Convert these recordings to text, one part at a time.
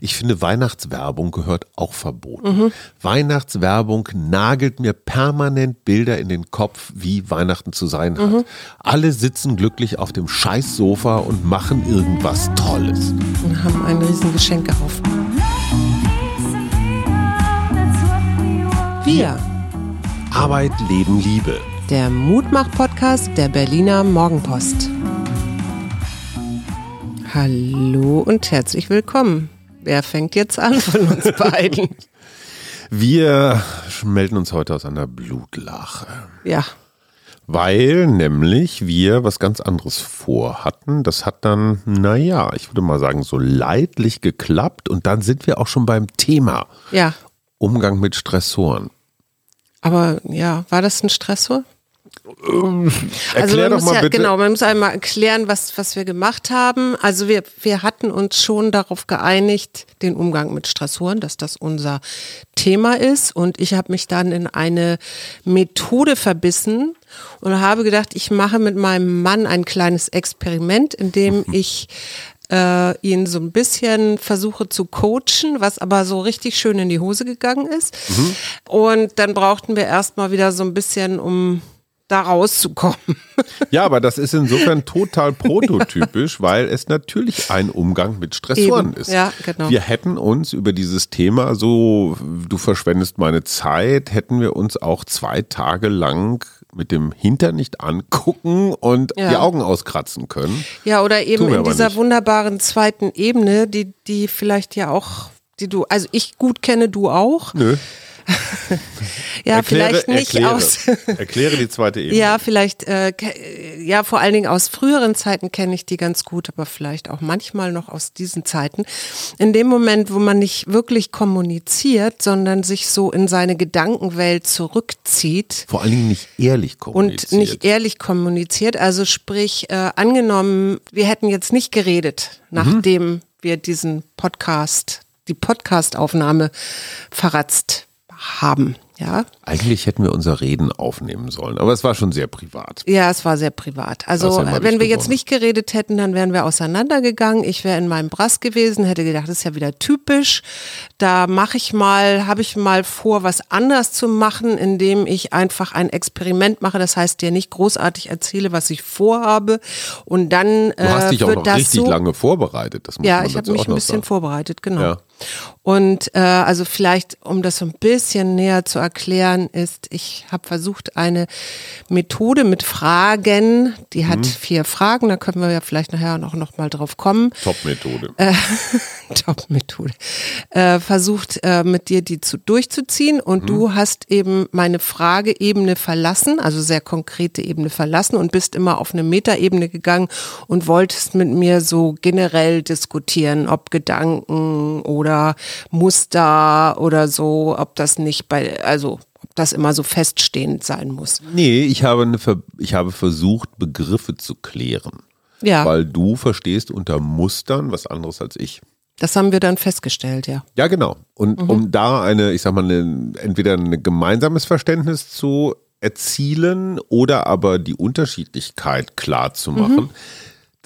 Ich finde, Weihnachtswerbung gehört auch verboten. Mhm. Weihnachtswerbung nagelt mir permanent Bilder in den Kopf, wie Weihnachten zu sein hat. Mhm. Alle sitzen glücklich auf dem Scheißsofa und machen irgendwas Tolles. Und haben einen riesen Geschenkehaufen. Wir. Arbeit, Leben, Liebe. Der Mutmach-Podcast der Berliner Morgenpost. Hallo und herzlich willkommen. Wer fängt jetzt an von uns beiden? Wir melden uns heute aus einer Blutlache. Ja. Weil nämlich wir was ganz anderes vorhatten. Das hat dann, naja, ich würde mal sagen, so leidlich geklappt. Und dann sind wir auch schon beim Thema. Ja. Umgang mit Stressoren. Aber ja, war das ein Stressor? Ähm, also man doch muss mal ja, bitte. genau, man muss einmal erklären, was, was wir gemacht haben. Also wir, wir hatten uns schon darauf geeinigt, den Umgang mit Stressoren, dass das unser Thema ist. Und ich habe mich dann in eine Methode verbissen und habe gedacht, ich mache mit meinem Mann ein kleines Experiment, in dem ich äh, ihn so ein bisschen versuche zu coachen, was aber so richtig schön in die Hose gegangen ist. Und dann brauchten wir erstmal wieder so ein bisschen, um da rauszukommen. Ja, aber das ist insofern total prototypisch, weil es natürlich ein Umgang mit Stressoren Eben, ist. ja, genau. Wir hätten uns über dieses Thema so, du verschwendest meine Zeit, hätten wir uns auch zwei Tage lang mit dem Hintern nicht angucken und Ja. die Augen auskratzen können. Ja, oder eben in dieser nicht. wunderbaren zweiten Ebene, die, die vielleicht ja auch, die du, also ich gut kenne, du auch. Nö. Ja, erkläre, vielleicht nicht erkläre, aus. erkläre die zweite Ebene. Ja, vielleicht, äh, ja, vor allen Dingen aus früheren Zeiten kenne ich die ganz gut, aber vielleicht auch manchmal noch aus diesen Zeiten. In dem Moment, wo man nicht wirklich kommuniziert, sondern sich so in seine Gedankenwelt zurückzieht, Vor allen Dingen nicht ehrlich kommuniziert. und nicht ehrlich kommuniziert. Also sprich, äh, angenommen, wir hätten jetzt nicht geredet, nachdem wir diesen Podcast, die Podcastaufnahme verratzt haben. Ja, Eigentlich hätten wir unser Reden aufnehmen sollen, aber es war schon sehr privat. ja, es war sehr privat. Also wenn wir jetzt gewonnen. nicht geredet hätten, dann wären wir auseinandergegangen. Ich wäre in meinem Brass gewesen, hätte gedacht, das ist ja wieder typisch. Da mache ich mal, habe ich mal vor, was anders zu machen, indem ich einfach ein Experiment mache. Das heißt, dir nicht großartig erzähle, was ich vorhabe. Und dann Du hast äh, dich auch noch richtig so, lange vorbereitet. Das muss ja, ich habe mich ein bisschen sagen. vorbereitet, genau. Ja. Und äh, also vielleicht, um das so ein bisschen näher zu erklären, ist, ich habe versucht, eine Methode mit Fragen, die hat vier Fragen, da können wir ja vielleicht nachher noch, noch mal drauf kommen. Top-Methode. Äh, Top-Methode. Äh, versucht, äh, mit dir die zu, durchzuziehen und du hast eben meine Frageebene verlassen, also sehr konkrete Ebene verlassen und bist immer auf eine Metaebene gegangen und wolltest mit mir so generell diskutieren, ob Gedanken oder Muster oder so, ob das nicht bei, also ob das immer so feststehend sein muss. Nee, ich habe, eine Ver ich habe versucht, Begriffe zu klären. Ja, Weil du verstehst unter Mustern was anderes als ich. das haben wir dann festgestellt, ja. Ja, genau. Und Mhm. um da eine, ich sag mal, eine, entweder ein gemeinsames Verständnis zu erzielen oder aber die Unterschiedlichkeit klar zu Mhm.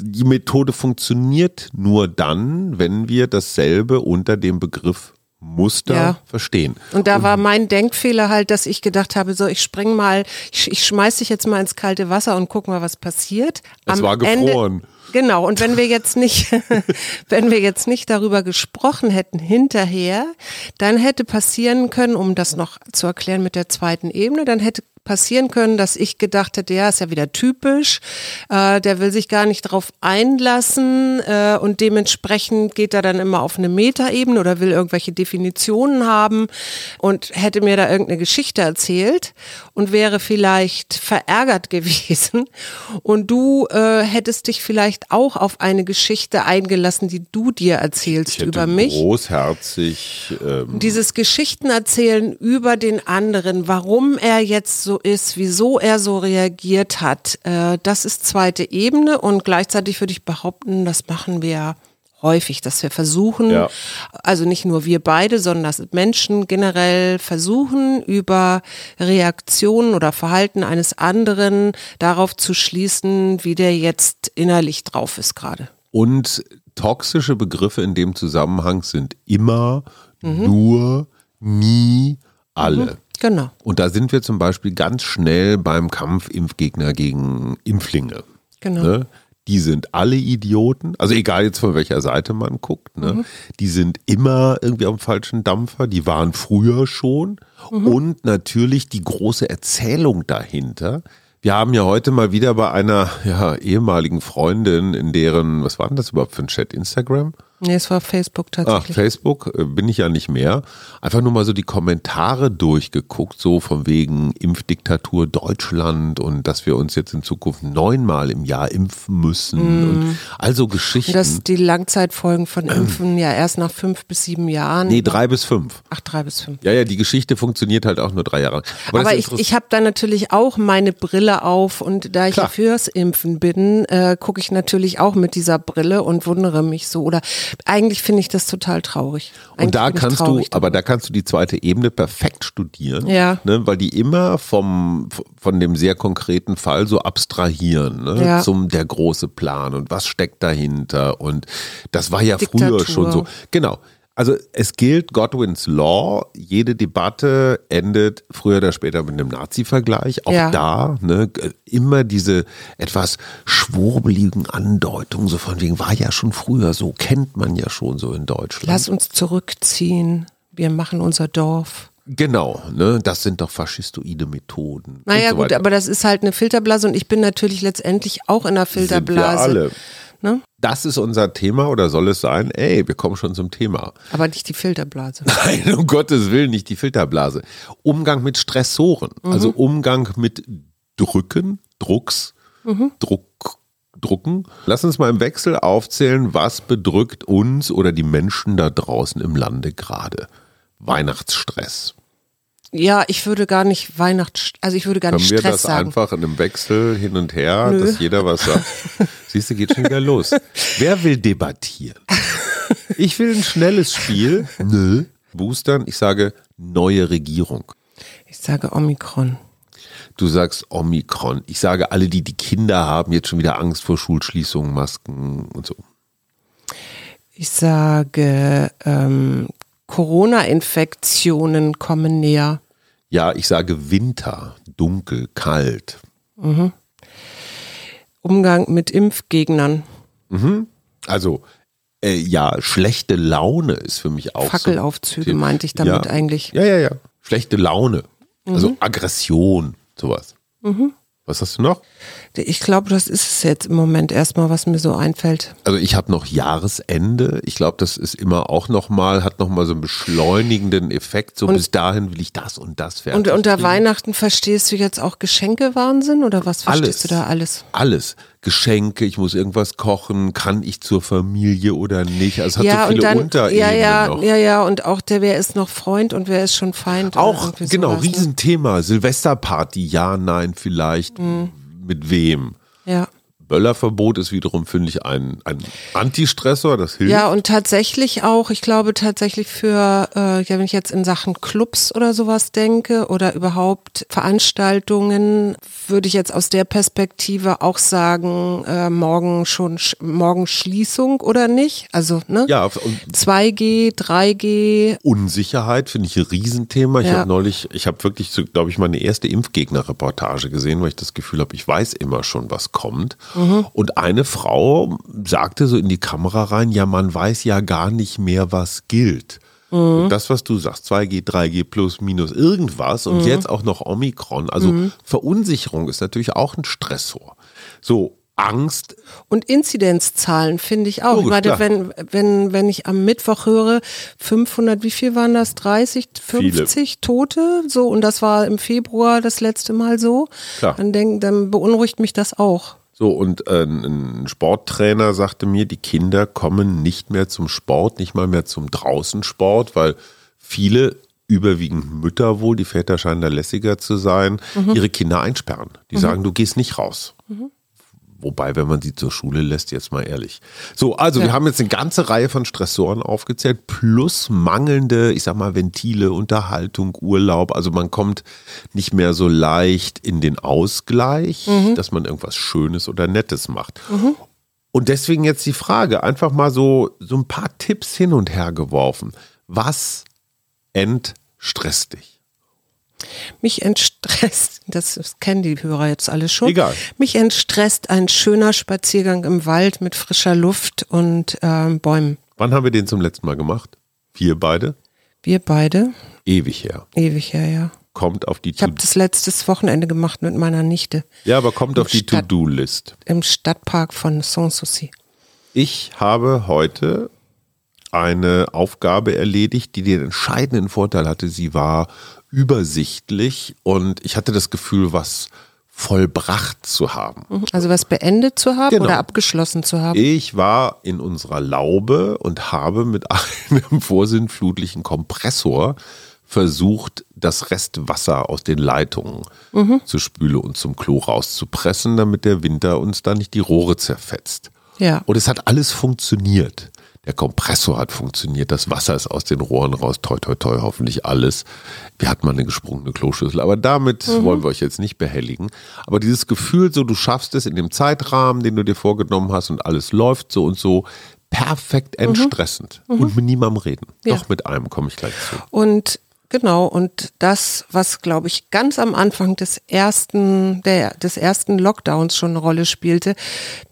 Die Methode funktioniert nur dann, wenn wir dasselbe unter dem Begriff Muster Ja. verstehen. Und da war mein Denkfehler halt, dass ich gedacht habe, so ich spring mal, ich, ich schmeiß dich jetzt mal ins kalte Wasser und guck mal, was passiert. Es Am war gefroren. Ende, genau. Und wenn wir jetzt nicht, wenn wir jetzt nicht darüber gesprochen hätten hinterher, dann hätte passieren können, um das noch zu erklären mit der zweiten Ebene, dann hätte passieren können, dass ich gedacht hätte, ja, ist ja wieder typisch, äh, der will sich gar nicht drauf einlassen äh, und dementsprechend geht er dann immer auf eine Metaebene oder will irgendwelche Definitionen haben und hätte mir da irgendeine Geschichte erzählt und wäre vielleicht verärgert gewesen und du äh, hättest dich vielleicht auch auf eine Geschichte eingelassen, die du dir erzählst über mich. großherzig ähm, Dieses Geschichten erzählen über den anderen, warum er jetzt so ist, wieso er so reagiert hat, äh, das ist zweite Ebene und gleichzeitig würde ich behaupten, das machen wir häufig, dass wir versuchen, Ja. also nicht nur wir beide, sondern dass Menschen generell versuchen, über Reaktionen oder Verhalten eines anderen darauf zu schließen, wie der jetzt innerlich drauf ist gerade. Und toxische Begriffe in dem Zusammenhang sind immer, Mhm. nur, nie, alle. Genau. Und da sind wir zum Beispiel ganz schnell beim Kampf Impfgegner gegen Impflinge. Genau. Ne? Die sind alle Idioten, also egal jetzt von welcher Seite man guckt, ne? Mhm. die sind immer irgendwie am falschen Dampfer, die waren früher schon Mhm. und natürlich die große Erzählung dahinter. Wir haben ja heute mal wieder bei einer ja, ehemaligen Freundin, in deren, was war denn das überhaupt für ein Chat, Instagram? Nee, es war Facebook tatsächlich. Facebook äh, bin ich ja nicht mehr. Einfach nur mal so die Kommentare durchgeguckt, so von wegen Impfdiktatur Deutschland und dass wir uns jetzt in Zukunft neunmal im Jahr impfen müssen und also Geschichten. Dass die Langzeitfolgen von Impfen ja erst nach fünf bis sieben Jahren. nee, drei bis fünf. Ach, drei bis fünf. Ja, ja, die Geschichte funktioniert halt auch nur drei Jahre. Aber, ist ich, ich habe da natürlich auch meine Brille auf und da ich Klar. fürs Impfen bin, äh, gucke ich natürlich auch mit dieser Brille und wundere mich so. Oder eigentlich finde ich das total traurig. Eigentlich Und da kannst du, aber da kannst du die zweite Ebene perfekt studieren, Ja. ne, weil die immer vom, von dem sehr konkreten Fall so abstrahieren, ne, Ja. zum der große Plan und was steckt dahinter und das war ja früher Diktatur. schon so. Genau. Also es gilt Godwins Law, jede Debatte endet früher oder später mit einem Nazi-Vergleich. Auch Ja. da ne, immer diese etwas schwurbeligen Andeutungen, so von wegen, war ja schon früher so, kennt man ja schon so in Deutschland. Lass uns zurückziehen. Wir machen unser Dorf. Genau, ne, das sind doch faschistoide Methoden. Naja, so gut, aber das ist halt eine Filterblase und ich bin natürlich letztendlich auch in einer Sind Filterblase. wir alle. Ne? Das ist unser Thema oder soll es sein? Ey, wir kommen schon zum Thema. Aber nicht die Filterblase. Nein, um Gottes Willen, nicht die Filterblase. Umgang mit Stressoren, also Umgang mit Drücken, Drucks, Druck, Drucken. Lass uns mal im Wechsel aufzählen, was bedrückt uns oder die Menschen da draußen im Lande gerade. Weihnachtsstress. Ja, ich würde gar nicht Weihnachts, also ich würde gar Können nicht wir Stress das sagen. einfach in einem Wechsel hin und her, Nö. dass jeder was sagt? Siehst du, geht schon wieder los. Wer will debattieren? Ich will ein schnelles Spiel. Nö. Boostern. Ich sage neue Regierung. Ich sage Omikron. Du sagst Omikron. Ich sage alle, die die Kinder haben, jetzt schon wieder Angst vor Schulschließungen, Masken und so. Ich sage ähm, Corona-Infektionen kommen näher. Ja, ich sage Winter, dunkel, kalt. Umgang mit Impfgegnern. Also, äh, ja, schlechte Laune ist für mich auch Fackelaufzüge so. meinte ich damit ja. eigentlich. Ja, ja, ja. Schlechte Laune. Also Aggression, sowas. Was hast du noch? Ich glaube, das ist es jetzt im Moment erstmal, was mir so einfällt. Also ich habe noch Jahresende. Ich glaube, das ist immer auch nochmal, hat nochmal so einen beschleunigenden Effekt. So bis dahin will ich das und das fertig. Und unter. Weihnachten verstehst du jetzt auch Geschenkewahnsinn oder was verstehst Alles. du da alles? Alles. Geschenke, ich muss irgendwas kochen, kann ich zur Familie oder nicht? Also es hat ja, so viele dann, Unterebenen ja, ja, noch. ja, ja, und auch der, wer ist noch Freund und wer ist schon Feind. Auch, genau, sowas, ne? Riesenthema. Silvesterparty, ja, nein, vielleicht. Mhm. Mit wem? Ja. Böllerverbot ist wiederum, finde ich, ein, ein Antistressor, das hilft. Ja, und tatsächlich auch, ich glaube tatsächlich für, äh, ja, wenn ich jetzt in Sachen Clubs oder sowas denke oder überhaupt Veranstaltungen, würde ich jetzt aus der Perspektive auch sagen, äh, morgen schon, sch- morgen Schließung oder nicht? Also, ne? ja, und 2G, 3G, Unsicherheit finde ich ein Riesenthema. Ich Ja. habe neulich, ich habe wirklich, glaube ich, meine erste Impfgegner-Reportage gesehen, weil ich das Gefühl habe, ich weiß immer schon, was kommt. Und eine Frau sagte so in die Kamera rein, ja, man weiß ja gar nicht mehr, was gilt. Und das, was du sagst, 2G, 3G plus, minus irgendwas und jetzt auch noch Omikron. Also Verunsicherung ist natürlich auch ein Stressor. So, Angst, Und Inzidenzzahlen finde ich auch. Logisch, ich meine, wenn, wenn, wenn ich am Mittwoch höre, 500, wie viel waren das? 30, 50 Tote? So, und das war im Februar das letzte Mal so. Klar. Dann, denk, dann beunruhigt mich das auch. So, und äh, ein Sporttrainer sagte mir, die Kinder kommen nicht mehr zum Sport, nicht mal mehr zum Draußensport, weil viele, überwiegend Mütter wohl, die Väter scheinen da lässiger zu sein, ihre Kinder einsperren. Die sagen, du gehst nicht raus. Wobei, wenn man sie zur Schule lässt, jetzt mal ehrlich. So, also wir haben jetzt eine ganze Reihe von Stressoren aufgezählt, plus mangelnde, ich sag mal, Ventile, Unterhaltung, Urlaub. Also man kommt nicht mehr so leicht in den Ausgleich, dass man irgendwas Schönes oder Nettes macht. Und deswegen jetzt die Frage, einfach mal so, so ein paar Tipps hin und her geworfen. Was entstresst dich? Mich entstresst, das, das kennen die Hörer jetzt alle schon. Egal. Mich entstresst ein schöner Spaziergang im Wald mit frischer Luft und ähm, Bäumen. Wann haben wir den zum letzten Mal gemacht? Wir beide? Wir beide, Ewig her. ewig her, ja. Kommt auf die Ich habe das letztes Wochenende gemacht mit meiner Nichte Ja, aber kommt auf die To-Do-List. im Stadtpark von Sanssouci. Ich habe heute eine Aufgabe erledigt, die den entscheidenden Vorteil hatte. Sie war übersichtlich und ich hatte das Gefühl, was vollbracht zu haben. Also was beendet zu haben Genau. oder abgeschlossen zu haben. Ich war in unserer Laube und habe mit einem vorsinnflutlichen Kompressor versucht, das Restwasser aus den Leitungen zur Spüle und zum Klo rauszupressen, damit der Winter uns da nicht die Rohre zerfetzt. Ja. Und es hat alles funktioniert. Der Kompressor hat funktioniert, das Wasser ist aus den Rohren raus, toi, toi, toi, hoffentlich alles. Wir hatten mal eine gesprungene Kloschüssel, aber damit wollen wir euch jetzt nicht behelligen. Aber dieses Gefühl, so du schaffst es in dem Zeitrahmen, den du dir vorgenommen hast und alles läuft so und so, perfekt entstressend und mit niemandem reden. Ja. Doch mit einem komme ich gleich zu. Und genau, und das, was glaube ich ganz am Anfang des ersten, der, des ersten Lockdowns schon eine Rolle spielte,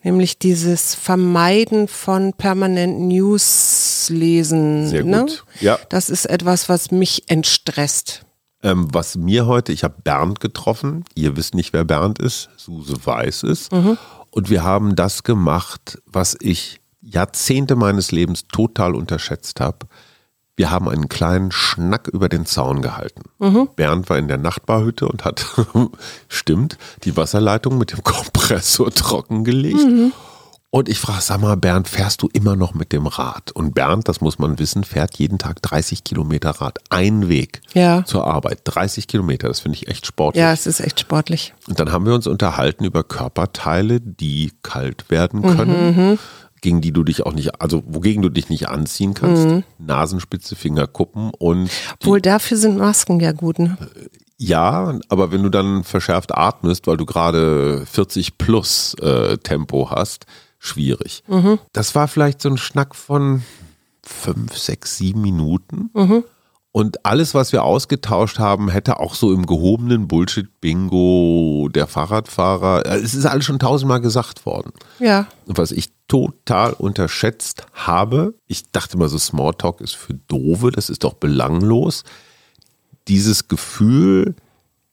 nämlich dieses Vermeiden von permanent News lesen. Sehr Ne? gut. Ja. Das ist etwas, was mich entstresst. Ähm, was mir heute, ich habe Bernd getroffen. Ihr wisst nicht, wer Bernd ist. Suse weiß es. Und wir haben das gemacht, was ich Jahrzehnte meines Lebens total unterschätzt habe. Wir haben einen kleinen Schnack über den Zaun gehalten. Bernd war in der Nachbarhütte und hat, stimmt, die Wasserleitung mit dem Kompressor trockengelegt. Und ich frage, sag mal, Bernd, fährst du immer noch mit dem Rad? Und Bernd, das muss man wissen, fährt jeden Tag 30 Kilometer Rad. Ein Weg Ja. zur Arbeit. 30 Kilometer, das finde ich echt sportlich. Ja, es ist echt sportlich. Und dann haben wir uns unterhalten über Körperteile, die kalt werden Mhm, können, gegen die du dich auch nicht, also wogegen du dich nicht anziehen kannst. Mhm. Nasenspitze, Fingerkuppen und Obwohl dafür sind Masken ja gut. Ne? ja, aber wenn du dann verschärft atmest, weil du gerade 40 plus äh, Tempo hast, schwierig. Das war vielleicht so ein Schnack von fünf, sechs, sieben Minuten. Und alles, was wir ausgetauscht haben, hätte auch so im gehobenen Bullshit-Bingo der Fahrradfahrer, äh, es ist alles schon tausendmal gesagt worden. Ja. Und was ich total unterschätzt habe, ich dachte mal so, Smalltalk ist für Dove, das ist doch belanglos. Dieses Gefühl,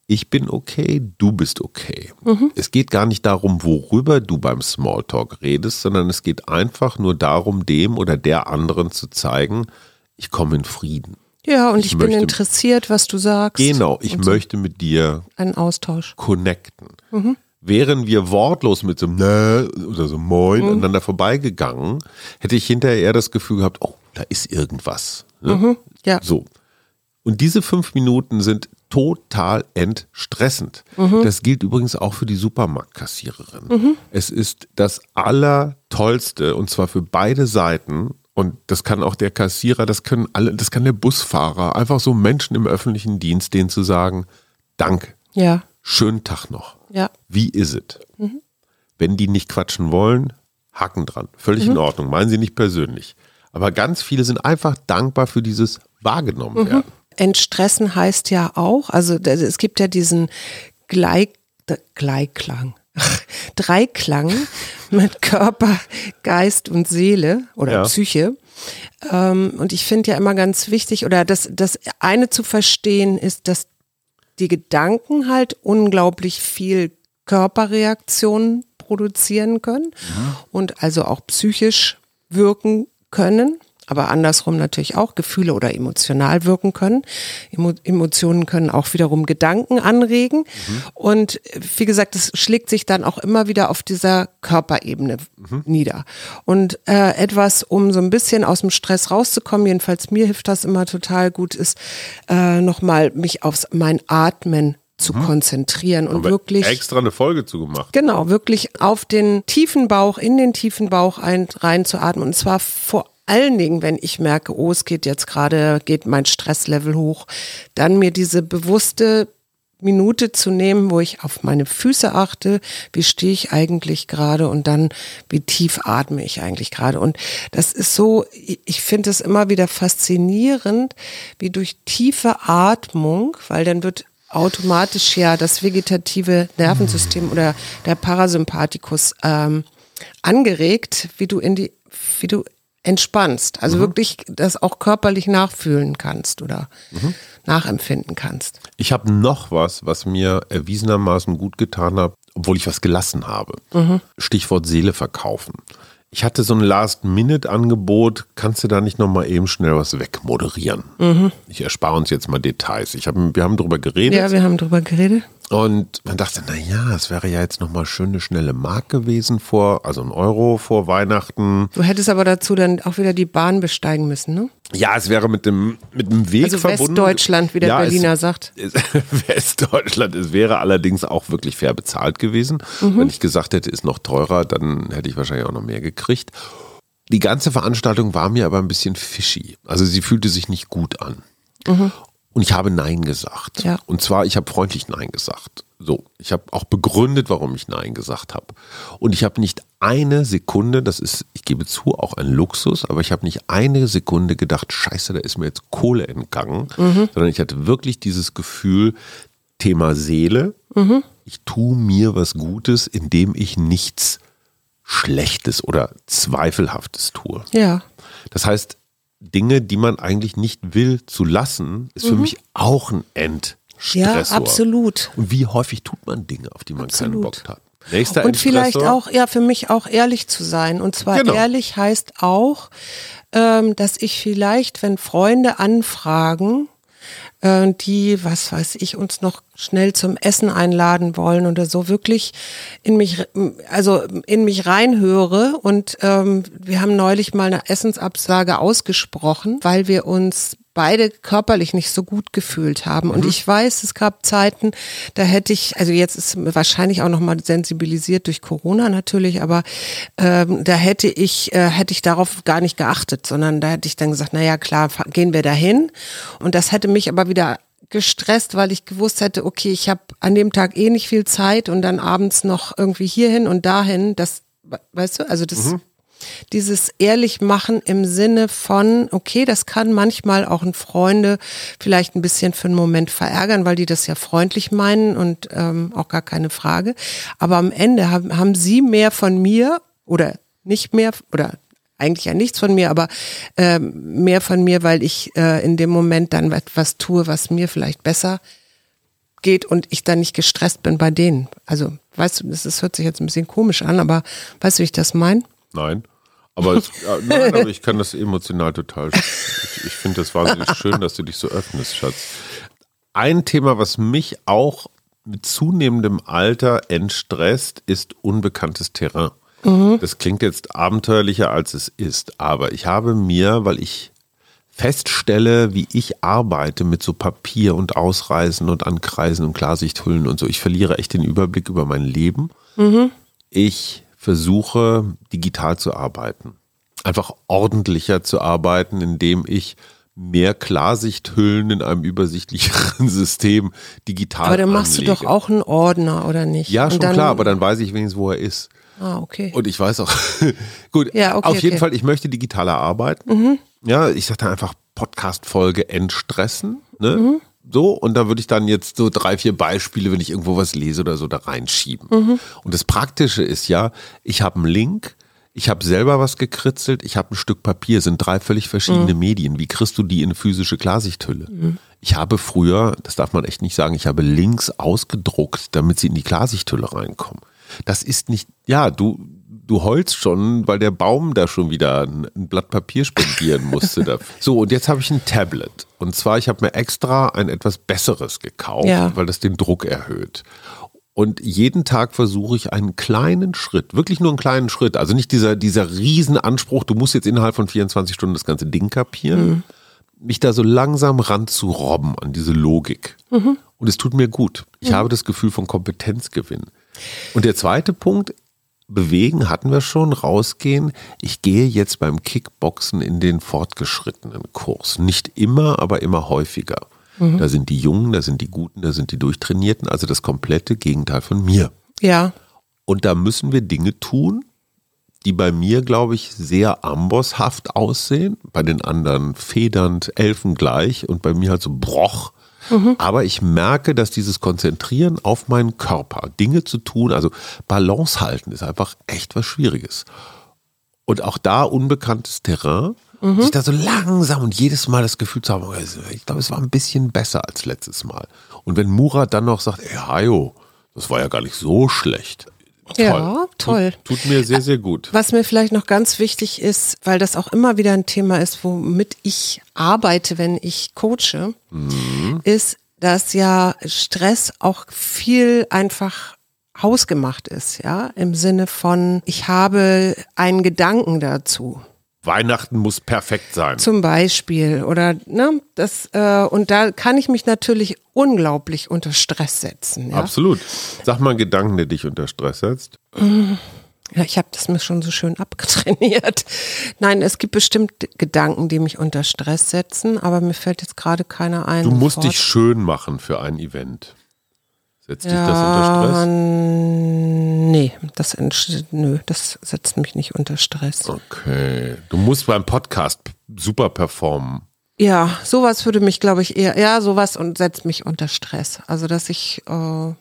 ich bin okay, du bist okay. Es geht gar nicht darum, worüber du beim Smalltalk redest, sondern es geht einfach nur darum, dem oder der anderen zu zeigen, ich komme in Frieden. Ja, und Ich ich, bin interessiert, was du sagst. Genau, ich so. möchte mit dir Ein Austausch. connecten. Wären wir wortlos mit so einem Nä oder so Moin aneinander vorbeigegangen, hätte ich hinterher eher das Gefühl gehabt, oh, da ist irgendwas. Ne? Ja. So. Und diese fünf Minuten sind total entstressend. Das gilt übrigens auch für die Supermarktkassiererin. Es ist das Allertollste und zwar für beide Seiten. Und das kann auch der Kassierer, das können alle, das kann der Busfahrer, einfach so Menschen im öffentlichen Dienst, denen zu sagen, danke, Ja. schönen Tag noch. Ja. Wie ist es? Wenn die nicht quatschen wollen, Haken dran. Völlig in Ordnung. Meinen sie nicht persönlich. Aber ganz viele sind einfach dankbar für dieses wahrgenommen werden. Entstressen heißt ja auch, also es gibt ja diesen Gleich, Gleichklang, Dreiklang mit Körper, Geist und Seele oder Ja. Psyche. Ähm, und ich finde ja immer ganz wichtig, oder das, das eine zu verstehen ist, dass die Gedanken halt unglaublich viel Körperreaktionen produzieren können und also auch psychisch wirken können, aber andersrum natürlich auch Gefühle oder emotional wirken können. Emo Emotionen können auch wiederum Gedanken anregen und äh, wie gesagt, es schlägt sich dann auch immer wieder auf dieser Körperebene nieder. Und äh, etwas, um so ein bisschen aus dem Stress rauszukommen, jedenfalls mir hilft das immer total gut, ist äh, nochmal mich aufs mein Atmen zu konzentrieren und Haben wir wirklich extra eine Folge zugemacht. Genau, wirklich auf den tiefen Bauch, in den tiefen Bauch ein, reinzuatmen. Und zwar vor allen Dingen, wenn ich merke, oh, es geht jetzt gerade, geht mein Stresslevel hoch, dann mir diese bewusste Minute zu nehmen, wo ich auf meine Füße achte, wie stehe ich eigentlich gerade und dann, wie tief atme ich eigentlich gerade. Und das ist so, ich finde es immer wieder faszinierend, wie durch tiefe Atmung, weil dann wird automatisch ja das vegetative Nervensystem oder der Parasympathikus ähm, angeregt, wie du in die, wie du entspannst. Also mhm. wirklich das auch körperlich nachfühlen kannst oder mhm. nachempfinden kannst. Ich habe noch was, was mir erwiesenermaßen gut getan hat, obwohl ich was gelassen habe. Mhm. Stichwort Seele verkaufen. Ich hatte so ein Last-Minute-Angebot. Kannst du da nicht nochmal eben schnell was wegmoderieren? Mhm. Ich erspare uns jetzt mal Details. Ich hab, wir haben drüber geredet. Ja, wir haben drüber geredet. Und man dachte, na ja, es wäre ja jetzt nochmal schön eine schnelle Mark gewesen vor, also ein Euro vor Weihnachten. Du hättest aber dazu dann auch wieder die Bahn besteigen müssen, ne? Ja, es wäre mit dem, mit dem Weg also verbunden. Westdeutschland, wie der ja, Berliner es, sagt. Es, Westdeutschland, es wäre allerdings auch wirklich fair bezahlt gewesen. Mhm. Wenn ich gesagt hätte, ist noch teurer, dann hätte ich wahrscheinlich auch noch mehr gekriegt. Die ganze Veranstaltung war mir aber ein bisschen fishy. Also sie fühlte sich nicht gut an. Mhm. Und ich habe Nein gesagt. Ja. Und zwar, ich habe freundlich Nein gesagt. So, ich habe auch begründet, warum ich Nein gesagt habe. Und ich habe nicht eine Sekunde, das ist, ich gebe zu, auch ein Luxus, aber ich habe nicht eine Sekunde gedacht, scheiße, da ist mir jetzt Kohle entgangen, mhm. sondern ich hatte wirklich dieses Gefühl, Thema Seele, mhm. ich tue mir was Gutes, indem ich nichts Schlechtes oder Zweifelhaftes tue. Ja. Das heißt, Dinge, die man eigentlich nicht will, zu lassen, ist mhm. für mich auch ein Endstressor. Ja, absolut. Und wie häufig tut man Dinge, auf die man absolut. keinen Bock hat? Nächster Und vielleicht auch, ja, für mich auch ehrlich zu sein. Und zwar genau. ehrlich heißt auch, ähm, dass ich vielleicht, wenn Freunde anfragen, äh, die, was weiß ich, uns noch schnell zum Essen einladen wollen oder so, wirklich in mich, also in mich reinhöre. Und ähm, wir haben neulich mal eine Essensabsage ausgesprochen, weil wir uns beide körperlich nicht so gut gefühlt haben. Und mhm. ich weiß, es gab Zeiten, da hätte ich, also jetzt ist wahrscheinlich auch nochmal sensibilisiert durch Corona natürlich, aber ähm, da hätte ich, äh, hätte ich darauf gar nicht geachtet, sondern da hätte ich dann gesagt, naja, klar, gehen wir dahin. Und das hätte mich aber wieder gestresst, weil ich gewusst hätte, okay, ich habe an dem Tag eh nicht viel Zeit und dann abends noch irgendwie hierhin und dahin. Das, weißt du, also das mhm dieses ehrlich machen im Sinne von, okay, das kann manchmal auch ein Freunde vielleicht ein bisschen für einen Moment verärgern, weil die das ja freundlich meinen und ähm, auch gar keine Frage. Aber am Ende haben, haben sie mehr von mir oder nicht mehr oder eigentlich ja nichts von mir, aber äh, mehr von mir, weil ich äh, in dem Moment dann etwas tue, was mir vielleicht besser geht und ich dann nicht gestresst bin bei denen. Also, weißt du, das, das hört sich jetzt ein bisschen komisch an, aber weißt du, wie ich das meine? Nein. Aber, es, nein, aber ich kann das emotional total. Ich, ich finde das wahnsinnig schön, dass du dich so öffnest, Schatz. Ein Thema, was mich auch mit zunehmendem Alter entstresst, ist unbekanntes Terrain. Mhm. Das klingt jetzt abenteuerlicher, als es ist. Aber ich habe mir, weil ich feststelle, wie ich arbeite mit so Papier und Ausreißen und Ankreisen und Klarsichthüllen und so. Ich verliere echt den Überblick über mein Leben. Mhm. Ich versuche, digital zu arbeiten. Einfach ordentlicher zu arbeiten, indem ich mehr Klarsichthüllen in einem übersichtlicheren System digital Aber dann machst anlege. du doch auch einen Ordner, oder nicht? Ja, schon klar, aber dann weiß ich wenigstens, wo er ist. Ah, okay. Und ich weiß auch, gut, ja, okay, auf jeden okay. Fall, ich möchte digitaler arbeiten. Mhm. Ja, ich sage einfach Podcast-Folge entstressen. Ne? Mhm so und da würde ich dann jetzt so drei, vier Beispiele, wenn ich irgendwo was lese oder so, da reinschieben. Mhm. Und das Praktische ist ja, ich habe einen Link, ich habe selber was gekritzelt, ich habe ein Stück Papier, sind drei völlig verschiedene mhm. Medien. Wie kriegst du die in eine physische Klarsichthülle? Mhm. Ich habe früher, das darf man echt nicht sagen, ich habe Links ausgedruckt, damit sie in die Klarsichthülle reinkommen. Das ist nicht, ja, du, du heulst schon, weil der Baum da schon wieder ein, ein Blatt Papier spendieren musste. so, und jetzt habe ich ein Tablet. Und zwar, ich habe mir extra ein etwas besseres gekauft, ja. weil das den Druck erhöht. Und jeden Tag versuche ich einen kleinen Schritt, wirklich nur einen kleinen Schritt, also nicht dieser, dieser Riesenanspruch, du musst jetzt innerhalb von 24 Stunden das ganze Ding kapieren, mhm. mich da so langsam ranzurobben an diese Logik. Mhm. Und es tut mir gut. Ich mhm. habe das Gefühl von Kompetenzgewinn. Und der zweite Punkt, bewegen hatten wir schon, rausgehen. Ich gehe jetzt beim Kickboxen in den fortgeschrittenen Kurs. Nicht immer, aber immer häufiger. Da sind die Jungen, da sind die Guten, da sind die Durchtrainierten, also das komplette Gegenteil von mir. Ja. Und da müssen wir Dinge tun, die bei mir, glaube ich, sehr ambosshaft aussehen, bei den anderen federnd, elfengleich und bei mir halt so broch. Aber ich merke, dass dieses Konzentrieren auf meinen Körper, Dinge zu tun, also Balance halten, ist einfach echt was Schwieriges. Und auch da unbekanntes Terrain, sich da so langsam und jedes Mal das Gefühl zu haben, oh, ich glaube, es war ein bisschen besser als letztes Mal. Und wenn Murat dann noch sagt, ey, Hajo, das war ja gar nicht so schlecht. Ja, toll. Tut, tut mir sehr, sehr gut. Was mir vielleicht noch ganz wichtig ist, weil das auch immer wieder ein Thema ist, womit ich arbeite, wenn ich coache, ist, dass ja Stress auch viel einfach hausgemacht ist, ja, im Sinne von, ich habe einen Gedanken dazu. Weihnachten muss perfekt sein. Zum Beispiel. Oder ne, das, äh, und da kann ich mich natürlich unglaublich unter Stress setzen. Ja? Absolut. Sag mal einen Gedanken, der dich unter Stress setzt. Ja, ich habe das mir schon so schön abgetrainiert. Nein, es gibt bestimmt Gedanken, die mich unter Stress setzen, aber mir fällt jetzt gerade keiner ein. Du musst sofort. dich schön machen für ein Event. Setzt dich das ja, unter Stress? Nee, das, nö, das setzt mich nicht unter Stress. Okay. Du musst beim Podcast super performen. Ja, sowas würde mich, glaube ich, eher, ja, sowas und setzt mich unter Stress. Also, dass ich, äh,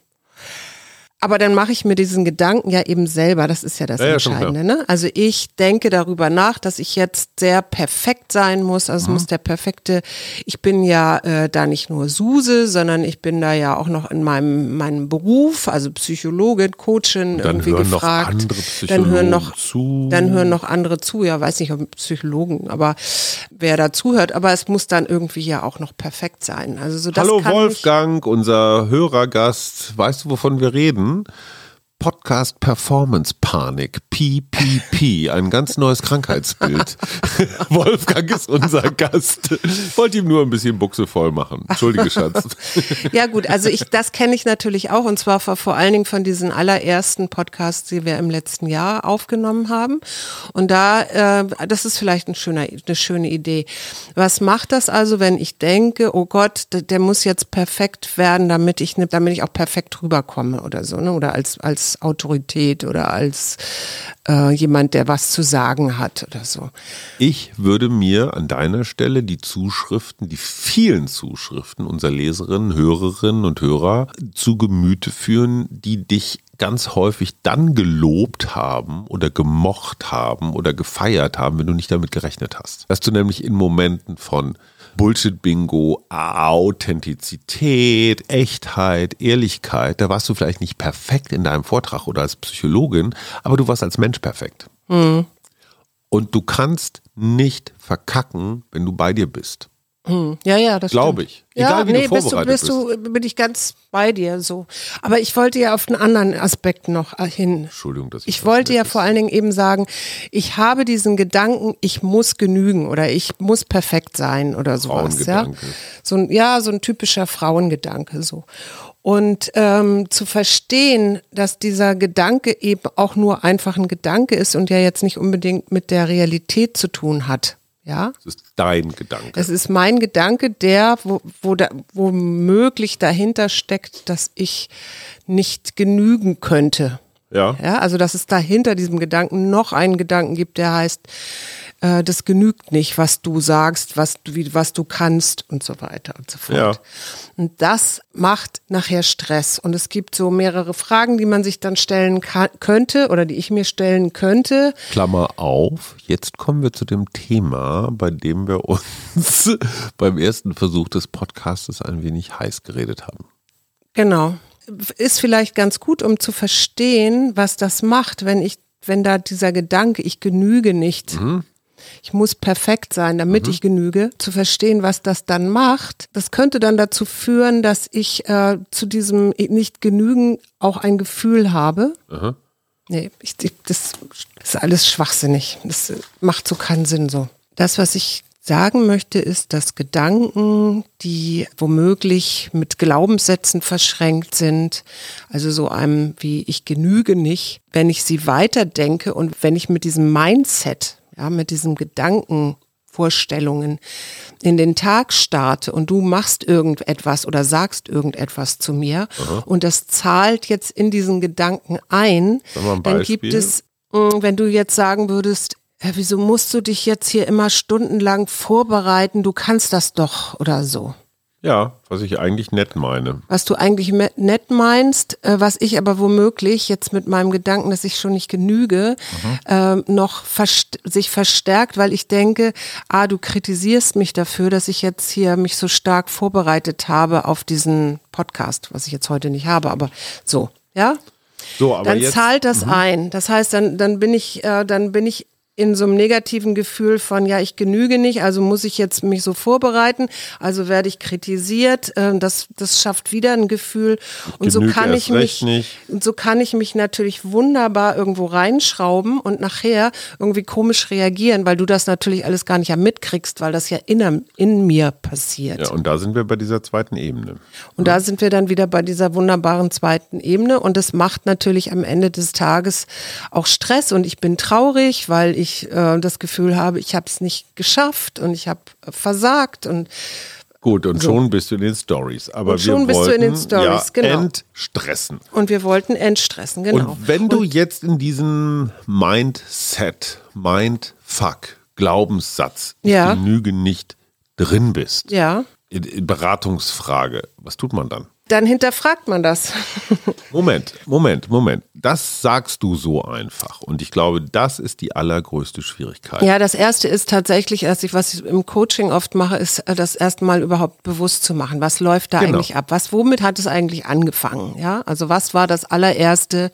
aber dann mache ich mir diesen Gedanken ja eben selber, das ist ja das Ja, ja, Entscheidende. Ne? Also ich denke darüber nach, dass ich jetzt sehr perfekt sein muss. Also es muss der perfekte, ich bin ja äh, da nicht nur Suse, sondern ich bin da ja auch noch in meinem, meinem Beruf, also Psychologin, Coachin, Dann irgendwie hören noch gefragt. andere dann hören Psychologen noch zu. Dann hören noch andere zu, ja, weiß nicht, ob Psychologen, aber wer da zuhört, aber es muss dann irgendwie ja auch noch perfekt sein. Also so das Hallo Wolfgang, unser Hörergast. Weißt du, wovon wir reden? kann, Podcast Performance Panik, PPP, ein ganz neues Krankheitsbild. Wolfgang ist unser Gast. Wollte ihm nur ein bisschen Buchse voll machen. Entschuldige, Schatz. Ja gut, also ich, das kenne ich natürlich auch und zwar vor, vor allen Dingen von diesen allerersten Podcasts, die wir im letzten Jahr aufgenommen haben. Und da, äh, das ist vielleicht ein schöner, eine schöne Idee. Was macht das also, wenn ich denke, oh Gott, der, der muss jetzt perfekt werden, damit ich, ne, damit ich auch perfekt rüberkomme oder so, ne? Oder als, als Autorität oder als äh, jemand, der was zu sagen hat oder so. Ich würde mir an deiner Stelle die Zuschriften, die vielen Zuschriften unserer Leserinnen, Hörerinnen und Hörer zu Gemüte führen, die dich ganz häufig dann gelobt haben oder gemocht haben oder gefeiert haben, wenn du nicht damit gerechnet hast. Dass du nämlich in Momenten von Bullshit-Bingo, Authentizität, Echtheit, Ehrlichkeit, da warst du vielleicht nicht perfekt in deinem Vortrag oder als Psychologin, aber du warst als Mensch perfekt. Und du kannst nicht verkacken, wenn du bei dir bist. Ja, ja, das Glaube ich. Egal, ja, wie du nee, bist du, bist du, bin ich ganz bei dir so. Aber ich wollte ja auf einen anderen Aspekt noch äh, hin. Entschuldigung, dass ich Ich wollte ja Nettes- vor allen Dingen eben sagen, ich habe diesen Gedanken, ich muss genügen oder ich muss perfekt sein oder sowas. Ja? So ein, ja, so ein typischer Frauengedanke so. Und ähm, zu verstehen, dass dieser Gedanke eben auch nur einfach ein Gedanke ist und ja jetzt nicht unbedingt mit der Realität zu tun hat. Ja, Das ist dein Gedanke. es ist mein Gedanke, der, wo, wo da, womöglich dahinter steckt, dass ich nicht genügen könnte. Ja. Ja, also dass es dahinter diesem Gedanken noch einen Gedanken gibt, der heißt, äh, das genügt nicht, was du sagst, was du, wie, was du kannst und so weiter und so fort. Ja. Und das macht nachher Stress. Und es gibt so mehrere Fragen, die man sich dann stellen kann, könnte oder die ich mir stellen könnte. Klammer auf, jetzt kommen wir zu dem Thema, bei dem wir uns beim ersten Versuch des Podcastes ein wenig heiß geredet haben. Genau. Ist vielleicht ganz gut, um zu verstehen, was das macht, wenn ich, wenn da dieser Gedanke, ich genüge nicht. Ich muss perfekt sein, damit ich genüge. Zu verstehen, was das dann macht, das könnte dann dazu führen, dass ich äh, zu diesem Nicht-Genügen auch ein Gefühl habe. Nee, ich, ich, das ist alles schwachsinnig. Das macht so keinen Sinn so. Das, was ich sagen möchte, ist, dass Gedanken, die womöglich mit Glaubenssätzen verschränkt sind, also so einem wie ich genüge nicht, wenn ich sie weiterdenke und wenn ich mit diesem Mindset, ja, mit diesem Vorstellungen in den Tag starte und du machst irgendetwas oder sagst irgendetwas zu mir und das zahlt jetzt in diesen Gedanken ein, ein dann gibt es, mh, wenn du jetzt sagen würdest, ja, wieso musst du dich jetzt hier immer stundenlang vorbereiten, du kannst das doch oder so. Ja, was ich eigentlich nett meine. Was du eigentlich nett meinst, äh, was ich aber womöglich jetzt mit meinem Gedanken, dass ich schon nicht genüge, ähm, noch verst sich verstärkt, weil ich denke, ah, du kritisierst mich dafür, dass ich jetzt hier mich so stark vorbereitet habe auf diesen Podcast, was ich jetzt heute nicht habe, aber so, ja? So, aber dann jetzt, zahlt das ein. Das heißt, dann, dann bin ich, äh, dann bin ich in so einem negativen Gefühl von, ja, ich genüge nicht, also muss ich jetzt mich so vorbereiten, also werde ich kritisiert, äh, das, das schafft wieder ein Gefühl und so kann ich mich, nicht. und so kann ich mich natürlich wunderbar irgendwo reinschrauben und nachher irgendwie komisch reagieren, weil du das natürlich alles gar nicht ja mitkriegst, weil das ja in, in mir passiert. ja, und da sind wir bei dieser zweiten Ebene. Und da sind wir dann wieder bei dieser wunderbaren zweiten Ebene und das macht natürlich am Ende des Tages auch Stress und ich bin traurig, weil ich äh, das Gefühl habe, ich habe es nicht geschafft und ich habe versagt und Gut, und schon bist du in den Stories. Aber Und schon wir bist du wollten in den Stories, ja genau. entstressen. und wir wollten entstressen, genau. Und wenn du jetzt in diesem Mindset, Mindfuck, Glaubenssatz, ich Ja. genüge nicht drin bist, ja, Beratungsfrage, was tut man dann? Dann hinterfragt man das. Moment, Moment, Moment. Das sagst du so einfach. Und ich glaube, das ist die allergrößte Schwierigkeit. Ja, das erste ist tatsächlich, ich, was ich im Coaching oft mache, ist äh, das erstmal überhaupt bewusst zu machen. Was läuft da Genau. eigentlich ab? Was, womit hat es eigentlich angefangen? Ja, also was war das allererste,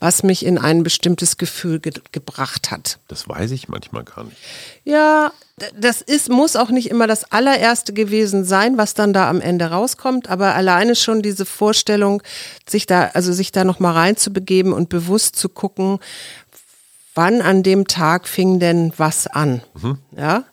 was mich in ein bestimmtes Gefühl ge gebracht hat? Das weiß ich manchmal gar nicht. Ja, das ist, muss auch nicht immer das allererste gewesen sein, was dann da am Ende rauskommt, aber alleine schon diese Vorstellung, sich da, also sich da nochmal reinzubegeben und bewusst zu gucken, wann an dem Tag fing denn was an. Ja.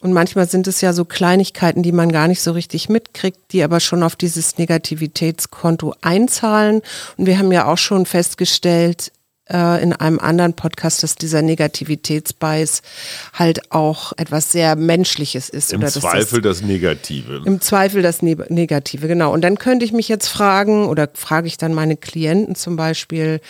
Und manchmal sind es ja so Kleinigkeiten, die man gar nicht so richtig mitkriegt, die aber schon auf dieses Negativitätskonto einzahlen. Und wir haben ja auch schon festgestellt, äh, in einem anderen Podcast, dass dieser Negativitätsbias halt auch etwas sehr Menschliches ist. Im Zweifel das, das Negative. im Zweifel das Ne- Negative, genau. Und dann könnte ich mich jetzt fragen, oder frage ich dann meine Klienten zum Beispiel,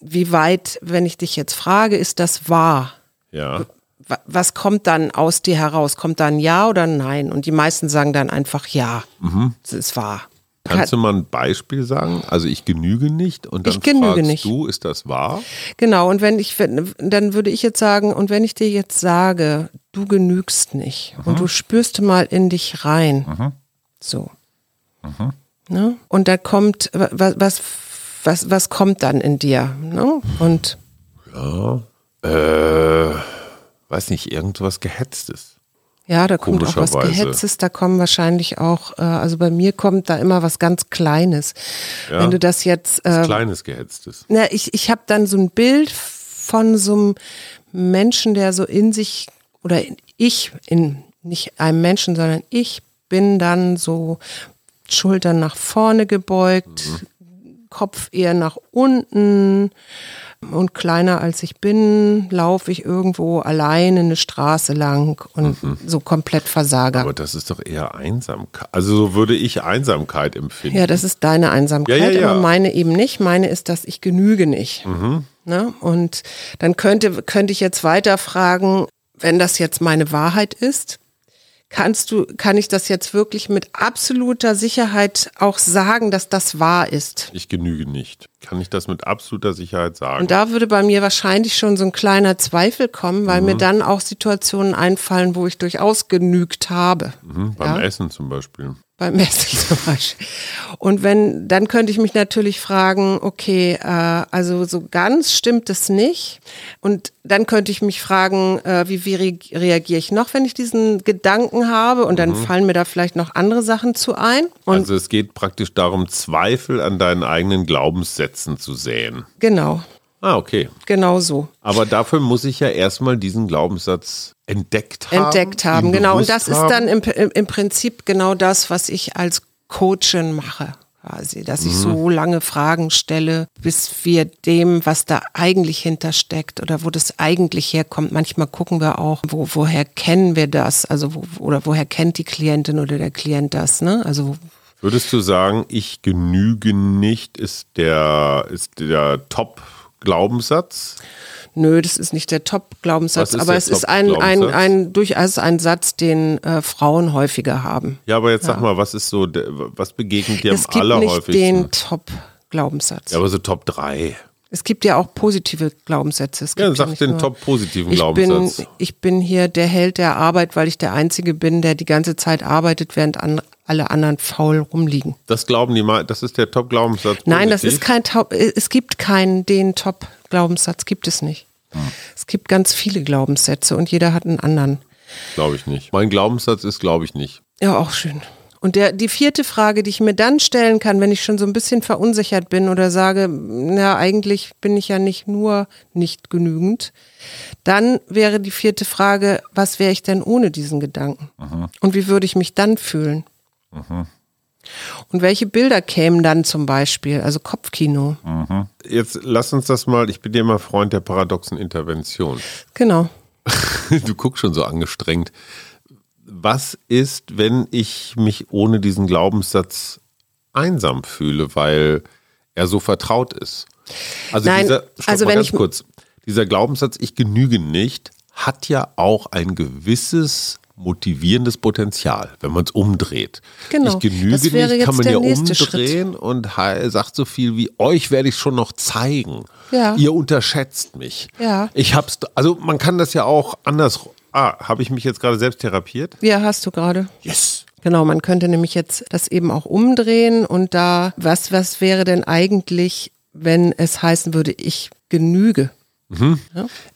wie weit, wenn ich dich jetzt frage, ist das wahr? ja. Wa- Was kommt dann aus dir heraus? Kommt da ein Ja oder ein Nein? Und die meisten sagen dann einfach Ja. Es ist wahr. Kannst du mal ein Beispiel sagen? Also ich genüge nicht und dann Ich genüge fragst nicht. du, ist das wahr? Genau, und wenn ich, dann würde ich jetzt sagen, und wenn ich dir jetzt sage, du genügst nicht und du spürst mal in dich rein, so. Ne? Und da kommt, wa- wa- was, was, was kommt dann in dir? Ne? Und Äh, weiß nicht, irgendwas Gehetztes. Ja, da kommt auch was. Gehetztes, da kommen wahrscheinlich auch, äh, also bei mir kommt da immer was ganz Kleines. Ja. Wenn du das jetzt, äh, Kleines Gehetztes. Na, ich, ich habe dann so ein Bild von so einem Menschen, der so in sich, oder in, ich, in nicht einem Menschen, sondern ich bin dann so Schultern nach vorne gebeugt, Kopf eher nach unten und kleiner als ich bin, laufe ich irgendwo alleine eine Straße lang und so komplett Versager. Aber das ist doch eher Einsamkeit. Also so würde ich Einsamkeit empfinden. Ja, das ist deine Einsamkeit, Ja, ja, ja. aber meine eben nicht. Meine ist, dass ich genüge nicht. Ne? Und dann könnte, könnte ich jetzt weiter fragen, wenn das jetzt meine Wahrheit ist, kannst du, kann ich das jetzt wirklich mit absoluter Sicherheit auch sagen, dass das wahr ist? Ich genüge nicht. Kann ich das mit absoluter Sicherheit sagen? Und da würde bei mir wahrscheinlich schon so ein kleiner Zweifel kommen, weil mir dann auch Situationen einfallen, wo ich durchaus genügt habe. hm, beim ja? Essen zum Beispiel. Beim Essen zum Beispiel. Und wenn, dann könnte ich mich natürlich fragen, okay, äh, also so ganz stimmt es nicht. Und dann könnte ich mich fragen, äh, wie, wie re reagiere ich noch, wenn ich diesen Gedanken habe? Und dann fallen mir da vielleicht noch andere Sachen zu ein. Und also es geht praktisch darum, Zweifel an deinen eigenen Glaubenssätzen zu säen. genau, Ah, okay. genau so. Aber dafür muss ich ja erstmal diesen Glaubenssatz entdeckt haben. Entdeckt haben, genau. Und das ist haben. dann im, im, im Prinzip genau das, was ich als Coachin mache. quasi, dass ich so lange Fragen stelle, bis wir dem, was da eigentlich hintersteckt oder wo das eigentlich herkommt. Manchmal gucken wir auch, wo, woher kennen wir das, also wo, oder woher kennt die Klientin oder der Klient das, ne? Also Würdest du sagen, ich genüge nicht, ist der, ist der Top-Glaubenssatz? Nö, das ist nicht der Top-Glaubenssatz, aber es ist ein, ein, ein durchaus ein Satz, den äh, Frauen häufiger haben. Ja, aber jetzt sag mal, was ist so, was begegnet dir es am gibt nicht allerhäufigsten? den Top-Glaubenssatz. ja, aber so Top 3. Es gibt ja auch positive Glaubenssätze. Es Ja, gibt sag nicht den top-positiven Glaubenssatz. Bin, ich bin hier der Held der Arbeit, weil ich der Einzige bin, der die ganze Zeit arbeitet, während an, alle anderen faul rumliegen. Das glauben die mal, das ist der Top-Glaubenssatz. Nein, das ist kein Top. Es gibt keinen den Top-Glaubenssatz, gibt es nicht. Hm. Es gibt ganz viele Glaubenssätze und jeder hat einen anderen. Glaube ich nicht. Mein Glaubenssatz ist, glaube ich nicht. Ja, auch schön. Und der, die vierte Frage, die ich mir dann stellen kann, wenn ich schon so ein bisschen verunsichert bin oder sage, na, eigentlich bin ich ja nicht nur nicht genügend, dann wäre die vierte Frage, was wäre ich denn ohne diesen Gedanken? Und wie würde ich mich dann fühlen? Und welche Bilder kämen dann zum Beispiel? Also Kopfkino. Jetzt lass uns das mal, ich bin ja immer Freund der paradoxen Intervention. Genau. Du guckst schon so angestrengt. Was ist, wenn ich mich ohne diesen Glaubenssatz einsam fühle, weil er so vertraut ist? Also Nein, dieser, also mal wenn ganz ich- kurz, dieser Glaubenssatz, ich genüge nicht, hat ja auch ein gewisses motivierendes Potenzial, wenn man es umdreht. Genau, Ich genüge das wäre nicht, kann man ja nächste Schritt. umdrehen und sagt so viel wie, euch werde ich schon noch zeigen. Ja. Ihr unterschätzt mich. Ja. Ich hab's, also man kann das ja auch anders. Ah, habe ich mich jetzt gerade selbst therapiert? Wie hast du gerade? Yes. Genau, man könnte nämlich jetzt das eben auch umdrehen und da, was, was wäre denn eigentlich, wenn es heißen würde, ich genüge?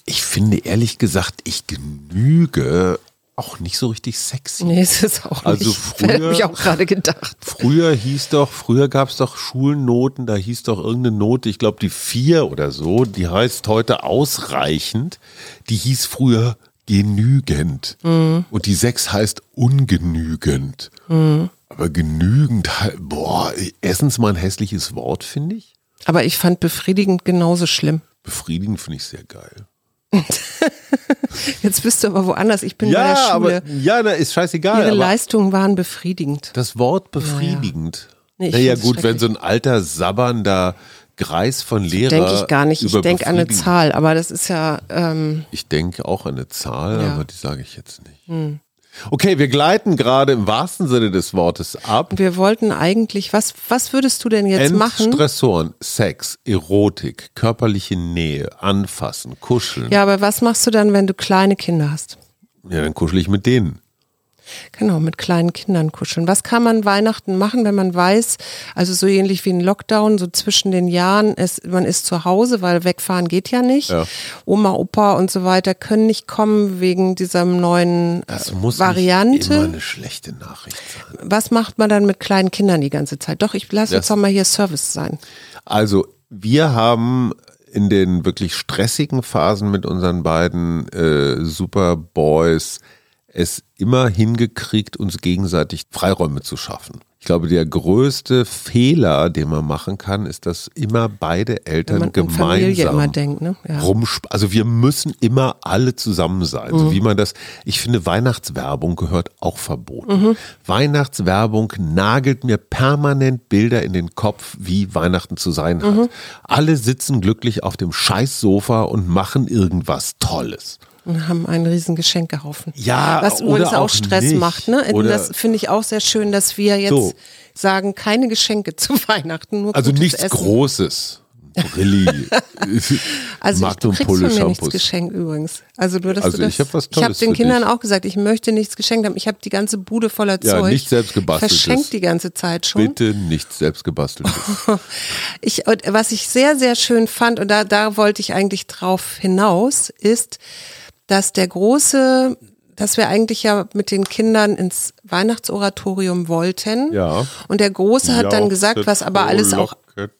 Ich finde ehrlich gesagt, ich genüge auch nicht so richtig sexy. Nee, es ist auch Also nicht. früher- Hätte ich auch gerade gedacht. Früher hieß doch, früher gab es doch Schulnoten, da hieß doch irgendeine Note, ich glaube die vier oder so, die heißt heute ausreichend, die hieß früher genügend. Und die sechs heißt ungenügend. Aber genügend, boah, erstens mal ein hässliches Wort, finde ich. Aber ich fand befriedigend genauso schlimm. Befriedigend finde ich sehr geil. Jetzt bist du aber woanders. Ich bin bei der Ja, Schule. aber ja, na, ist scheißegal. Ihre Leistungen waren befriedigend. das Wort befriedigend. Nee, ich naja, gut, wenn so ein alter, sabbernder Greis von Lehrer. Denke ich gar nicht. Ich denke an eine Zahl, aber das ist ja, ähm, Ich denke auch an eine Zahl, Ja. Hm. aber die sage ich jetzt nicht. Okay, wir gleiten gerade im wahrsten Sinne des Wortes ab. wir wollten eigentlich, was, was würdest du denn jetzt machen? Entstressoren, Sex, Erotik, körperliche Nähe, anfassen, kuscheln. Ja, aber was machst du dann, wenn du kleine Kinder hast? ja dann kuschel ich mit denen. Genau, mit kleinen Kindern kuscheln. Was kann man Weihnachten machen, wenn man weiß, also so ähnlich wie ein Lockdown, so zwischen den Jahren, es, man ist zu Hause, weil wegfahren geht ja nicht. Ja. Oma, Opa und so weiter können nicht kommen wegen dieser neuen Das äh, muss Variante. immer eine schlechte Nachricht sein. Was macht man dann mit kleinen Kindern die ganze Zeit? Doch, ich lass uns Das- doch mal hier Service sein. Also, wir haben in den wirklich stressigen Phasen mit unseren beiden äh, Superboys es immer hingekriegt, uns gegenseitig Freiräume zu schaffen. Ich glaube, der größte Fehler, den man machen kann, ist, dass immer beide Eltern gemeinsam immer denkt, ne? Ja. rumsp also wir müssen immer alle zusammen sein. Mhm. So wie man das, ich finde, Weihnachtswerbung gehört auch verboten. Mhm. Weihnachtswerbung nagelt mir permanent Bilder in den Kopf, wie Weihnachten zu sein hat. Mhm. Alle sitzen glücklich auf dem Scheißsofa und machen irgendwas Tolles. Und haben einen riesen Geschenkehaufen. Ja, Was übrigens auch auch Stress nicht. macht. Ne? Oder- das finde ich auch sehr schön, dass wir jetzt So. sagen, keine Geschenke zu Weihnachten, nur Also nichts Essen. Großes. Brilli. Also ich, Magnum du kriegst Pulle von mir nichts Shampoos. geschenkt übrigens. Also nur, dass Also du das, ich hab was Ich habe Tolles den Kindern dich. auch gesagt, ich möchte nichts geschenkt haben. Ich habe die ganze Bude voller Ja, Zeug. nicht selbst gebasteltes. Verschenkt die ganze Zeit schon. Bitte nichts selbst gebasteltes. Ich, und was ich sehr, sehr schön fand, und da, da wollte ich eigentlich drauf hinaus, ist, dass der große, dass wir eigentlich ja mit den Kindern ins Weihnachtsoratorium wollten. Ja. Und der Große hat dann gesagt, was aber alles auch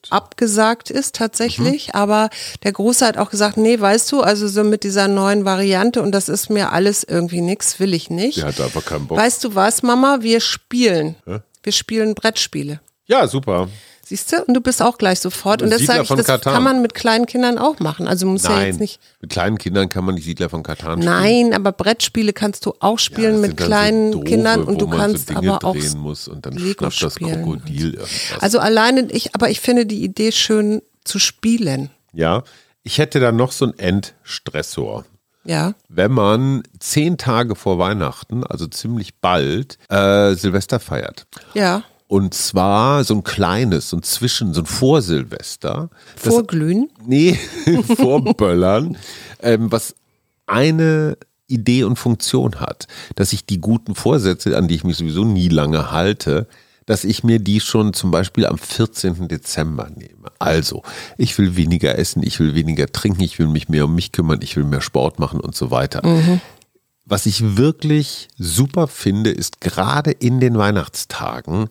abgesagt ist tatsächlich, aber der Große hat auch gesagt, nee, weißt du, also so mit dieser neuen Variante und das ist mir alles irgendwie nix, will ich nicht. Der hat einfach keinen Bock. Weißt du was, Mama, wir spielen. Wir spielen Brettspiele. Ja, super. Siehst du? Und du bist auch gleich sofort. Und das Siedler sage ich, das Katan. kann man mit kleinen Kindern auch machen. Also muss ja jetzt nicht. mit kleinen Kindern kann man die Siedler von Katan spielen. Nein, aber Brettspiele kannst du auch spielen das mit kleinen so doofe, Kindern und du kannst so aber auch drehen muss und dann Lego schnappt das. Krokodil irgendwas. Also alleine ich, aber ich finde die Idee schön zu spielen. ja, ich hätte da noch so einen Endstressor. Ja. Wenn man zehn Tage vor Weihnachten, also ziemlich bald, äh, Silvester feiert. Ja. Und zwar so ein kleines, so ein Zwischen, so ein Vorsilvester. Das- Vorglühen. Nee, vorböllern, ähm, was eine Idee und Funktion hat, dass ich die guten Vorsätze, an die ich mich sowieso nie lange halte, dass ich mir die schon zum Beispiel am 14. Dezember nehme. Also, ich will weniger essen, ich will weniger trinken, ich will mich mehr um mich kümmern, ich will mehr Sport machen und so weiter. Was ich wirklich super finde, ist gerade in den Weihnachtstagen,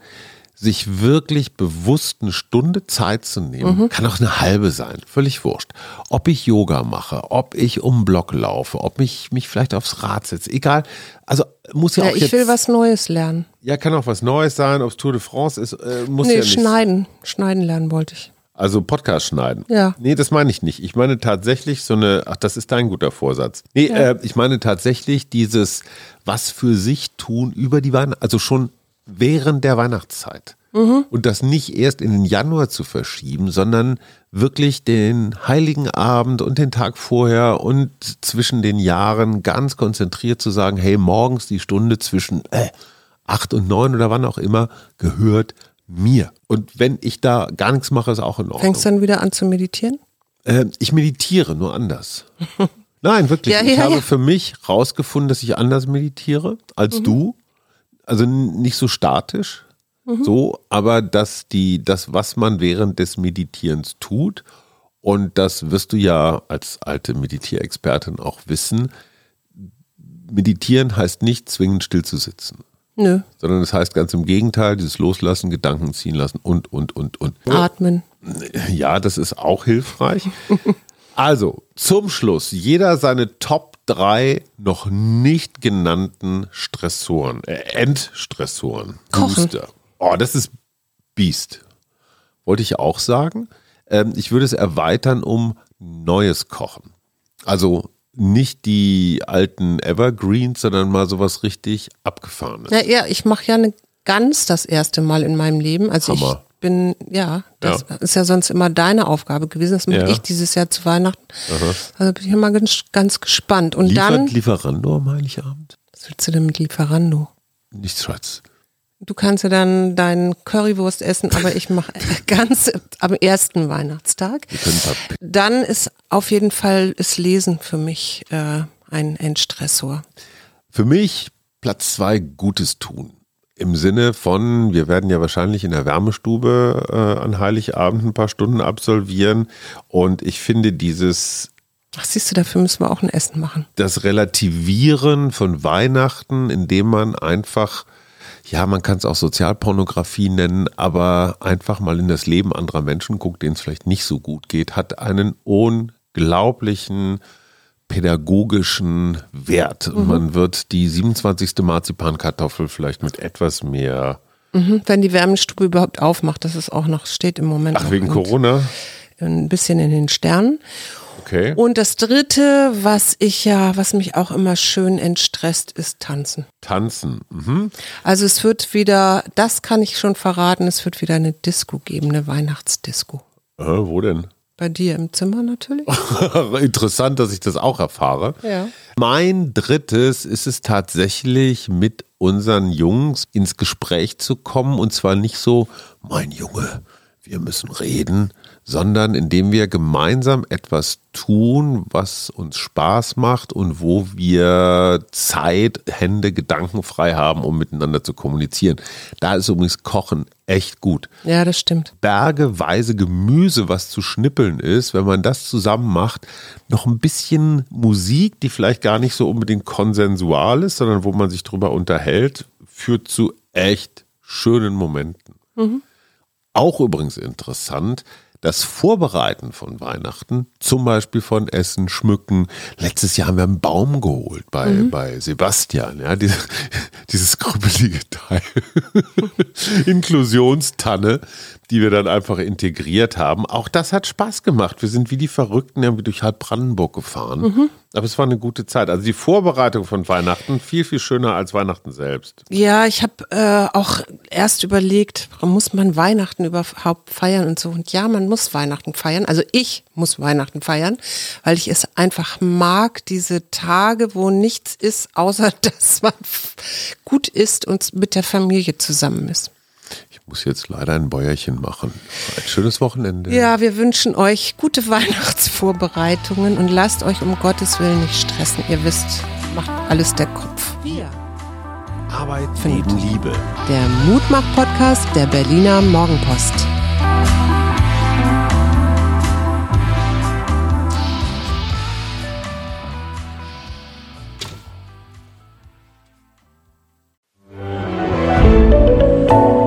sich wirklich bewusst eine Stunde Zeit zu nehmen, kann auch eine halbe sein, völlig wurscht. Ob ich Yoga mache, ob ich um Block laufe, ob ich mich vielleicht aufs Rad setze, egal. Also muss ja, Ja, auch ich jetzt, will was Neues lernen. ja, kann auch was Neues sein, ob es Tour de France ist, äh, muss Nee, ja nicht. schneiden. Schneiden lernen wollte ich. Also Podcast schneiden. Ja. Nee, das meine ich nicht. Ich meine tatsächlich so eine, ach, das ist dein guter Vorsatz. Nee, äh, ich meine tatsächlich dieses was für sich tun über die Weihnachten, also schon während der Weihnachtszeit. Und das nicht erst in den Januar zu verschieben, sondern wirklich den Heiligen Abend und den Tag vorher und zwischen den Jahren ganz konzentriert zu sagen, hey, morgens die Stunde zwischen äh, acht und neun oder wann auch immer gehört mir. Und wenn ich da gar nichts mache, ist auch in Ordnung. Fängst du dann wieder an zu meditieren? Äh, ich meditiere, nur anders. Nein, wirklich. Ja, ich ja, habe für mich rausgefunden, dass ich anders meditiere als du. Also nicht so statisch, so, aber dass die, das, was man während des Meditierens tut, und das wirst du ja als alte Meditierexpertin auch wissen, meditieren heißt nicht zwingend still zu sitzen, Nö. sondern es heißt ganz im Gegenteil, dieses Loslassen, Gedanken ziehen lassen und, und, und, und. Atmen. Ja, das ist auch hilfreich. Also, zum Schluss, jeder seine Top 3 noch nicht genannten Stressoren, äh, Endstressoren. Kochen. Booster. Oh, das ist Beast. Wollte ich auch sagen. Ähm, ich würde es erweitern um neues Kochen. Also nicht die alten Evergreens, sondern mal sowas richtig abgefahrenes. Ja, ja, ich mache ja eine Gans das erste Mal in meinem Leben. Also Hammer. ich bin, ja, das Ja. ist ja sonst immer deine Aufgabe gewesen. Das mache Ja. ich dieses Jahr zu Weihnachten. Also bin ich immer ganz, ganz gespannt. Und Liefert dann, Lieferando am Heiligabend? was willst du denn mit Lieferando? Nichts Schatz. Du kannst ja dann deinen Currywurst essen, aber ich mache ganz am ersten Weihnachtstag. Dann ist auf jeden Fall ist Lesen für mich äh, ein Endstressor. Für mich Platz zwei Gutes tun. Im Sinne von, wir werden ja wahrscheinlich in der Wärmestube äh, an Heiligabend ein paar Stunden absolvieren. Und ich finde dieses, Ach, siehst du, dafür müssen wir auch ein Essen machen. das Relativieren von Weihnachten, indem man einfach, ja, man kann es auch Sozialpornografie nennen, aber einfach mal in das Leben anderer Menschen guckt, denen es vielleicht nicht so gut geht, hat einen unglaublichen pädagogischen Wert. Und man wird die 27. Marzipankartoffel vielleicht mit etwas mehr, Mhm, wenn die Wärmestube überhaupt aufmacht, das ist auch noch, steht im Moment ach, wegen Corona? ein bisschen in den Sternen. Okay. Und das dritte, was ich ja, was mich auch immer schön entstresst, ist Tanzen. Tanzen. Mhm. Also es wird wieder, das kann ich schon verraten, es wird wieder eine Disco geben, eine Weihnachtsdisco. Äh, wo denn? Bei dir im Zimmer natürlich. Interessant, dass ich das auch erfahre. Ja. Mein drittes ist es tatsächlich, mit unseren Jungs ins Gespräch zu kommen und zwar nicht so, mein Junge, wir müssen reden, sondern indem wir gemeinsam etwas tun, was uns Spaß macht und wo wir Zeit, Hände, Gedanken frei haben, um miteinander zu kommunizieren. Da ist übrigens Kochen echt gut Ja, das stimmt. bergeweise Gemüse, was zu schnippeln ist, wenn man das zusammen macht, noch ein bisschen Musik, die vielleicht gar nicht so unbedingt konsensual ist, sondern wo man sich drüber unterhält, führt zu echt schönen Momenten. Auch übrigens interessant, das Vorbereiten von Weihnachten, zum Beispiel von Essen, Schmücken. Letztes Jahr haben wir einen Baum geholt bei, mhm. bei Sebastian, ja, diese, dieses krüppelige Teil. Inklusionstanne, die wir dann einfach integriert haben. Auch das hat Spaß gemacht. Wir sind wie die Verrückten irgendwie durch halb Brandenburg gefahren. Mhm. Aber es war eine gute Zeit. Also die Vorbereitung von Weihnachten viel, viel schöner als Weihnachten selbst. Ja, ich habe äh, auch erst überlegt, muss man Weihnachten überhaupt feiern und so. Und ja, man muss Weihnachten feiern. Also ich muss Weihnachten feiern, weil ich es einfach mag, diese Tage, wo nichts ist, außer dass man gut ist und mit der Familie zusammen ist. Ich muss jetzt leider ein Bäuerchen machen. Ein schönes Wochenende. Ja, wir wünschen euch gute Weihnachtsvorbereitungen und lasst euch um Gottes Willen nicht stressen. Ihr wisst, macht alles der Kopf. Wir. Arbeit neben Liebe. Der Mutmach-Podcast der Berliner Morgenpost.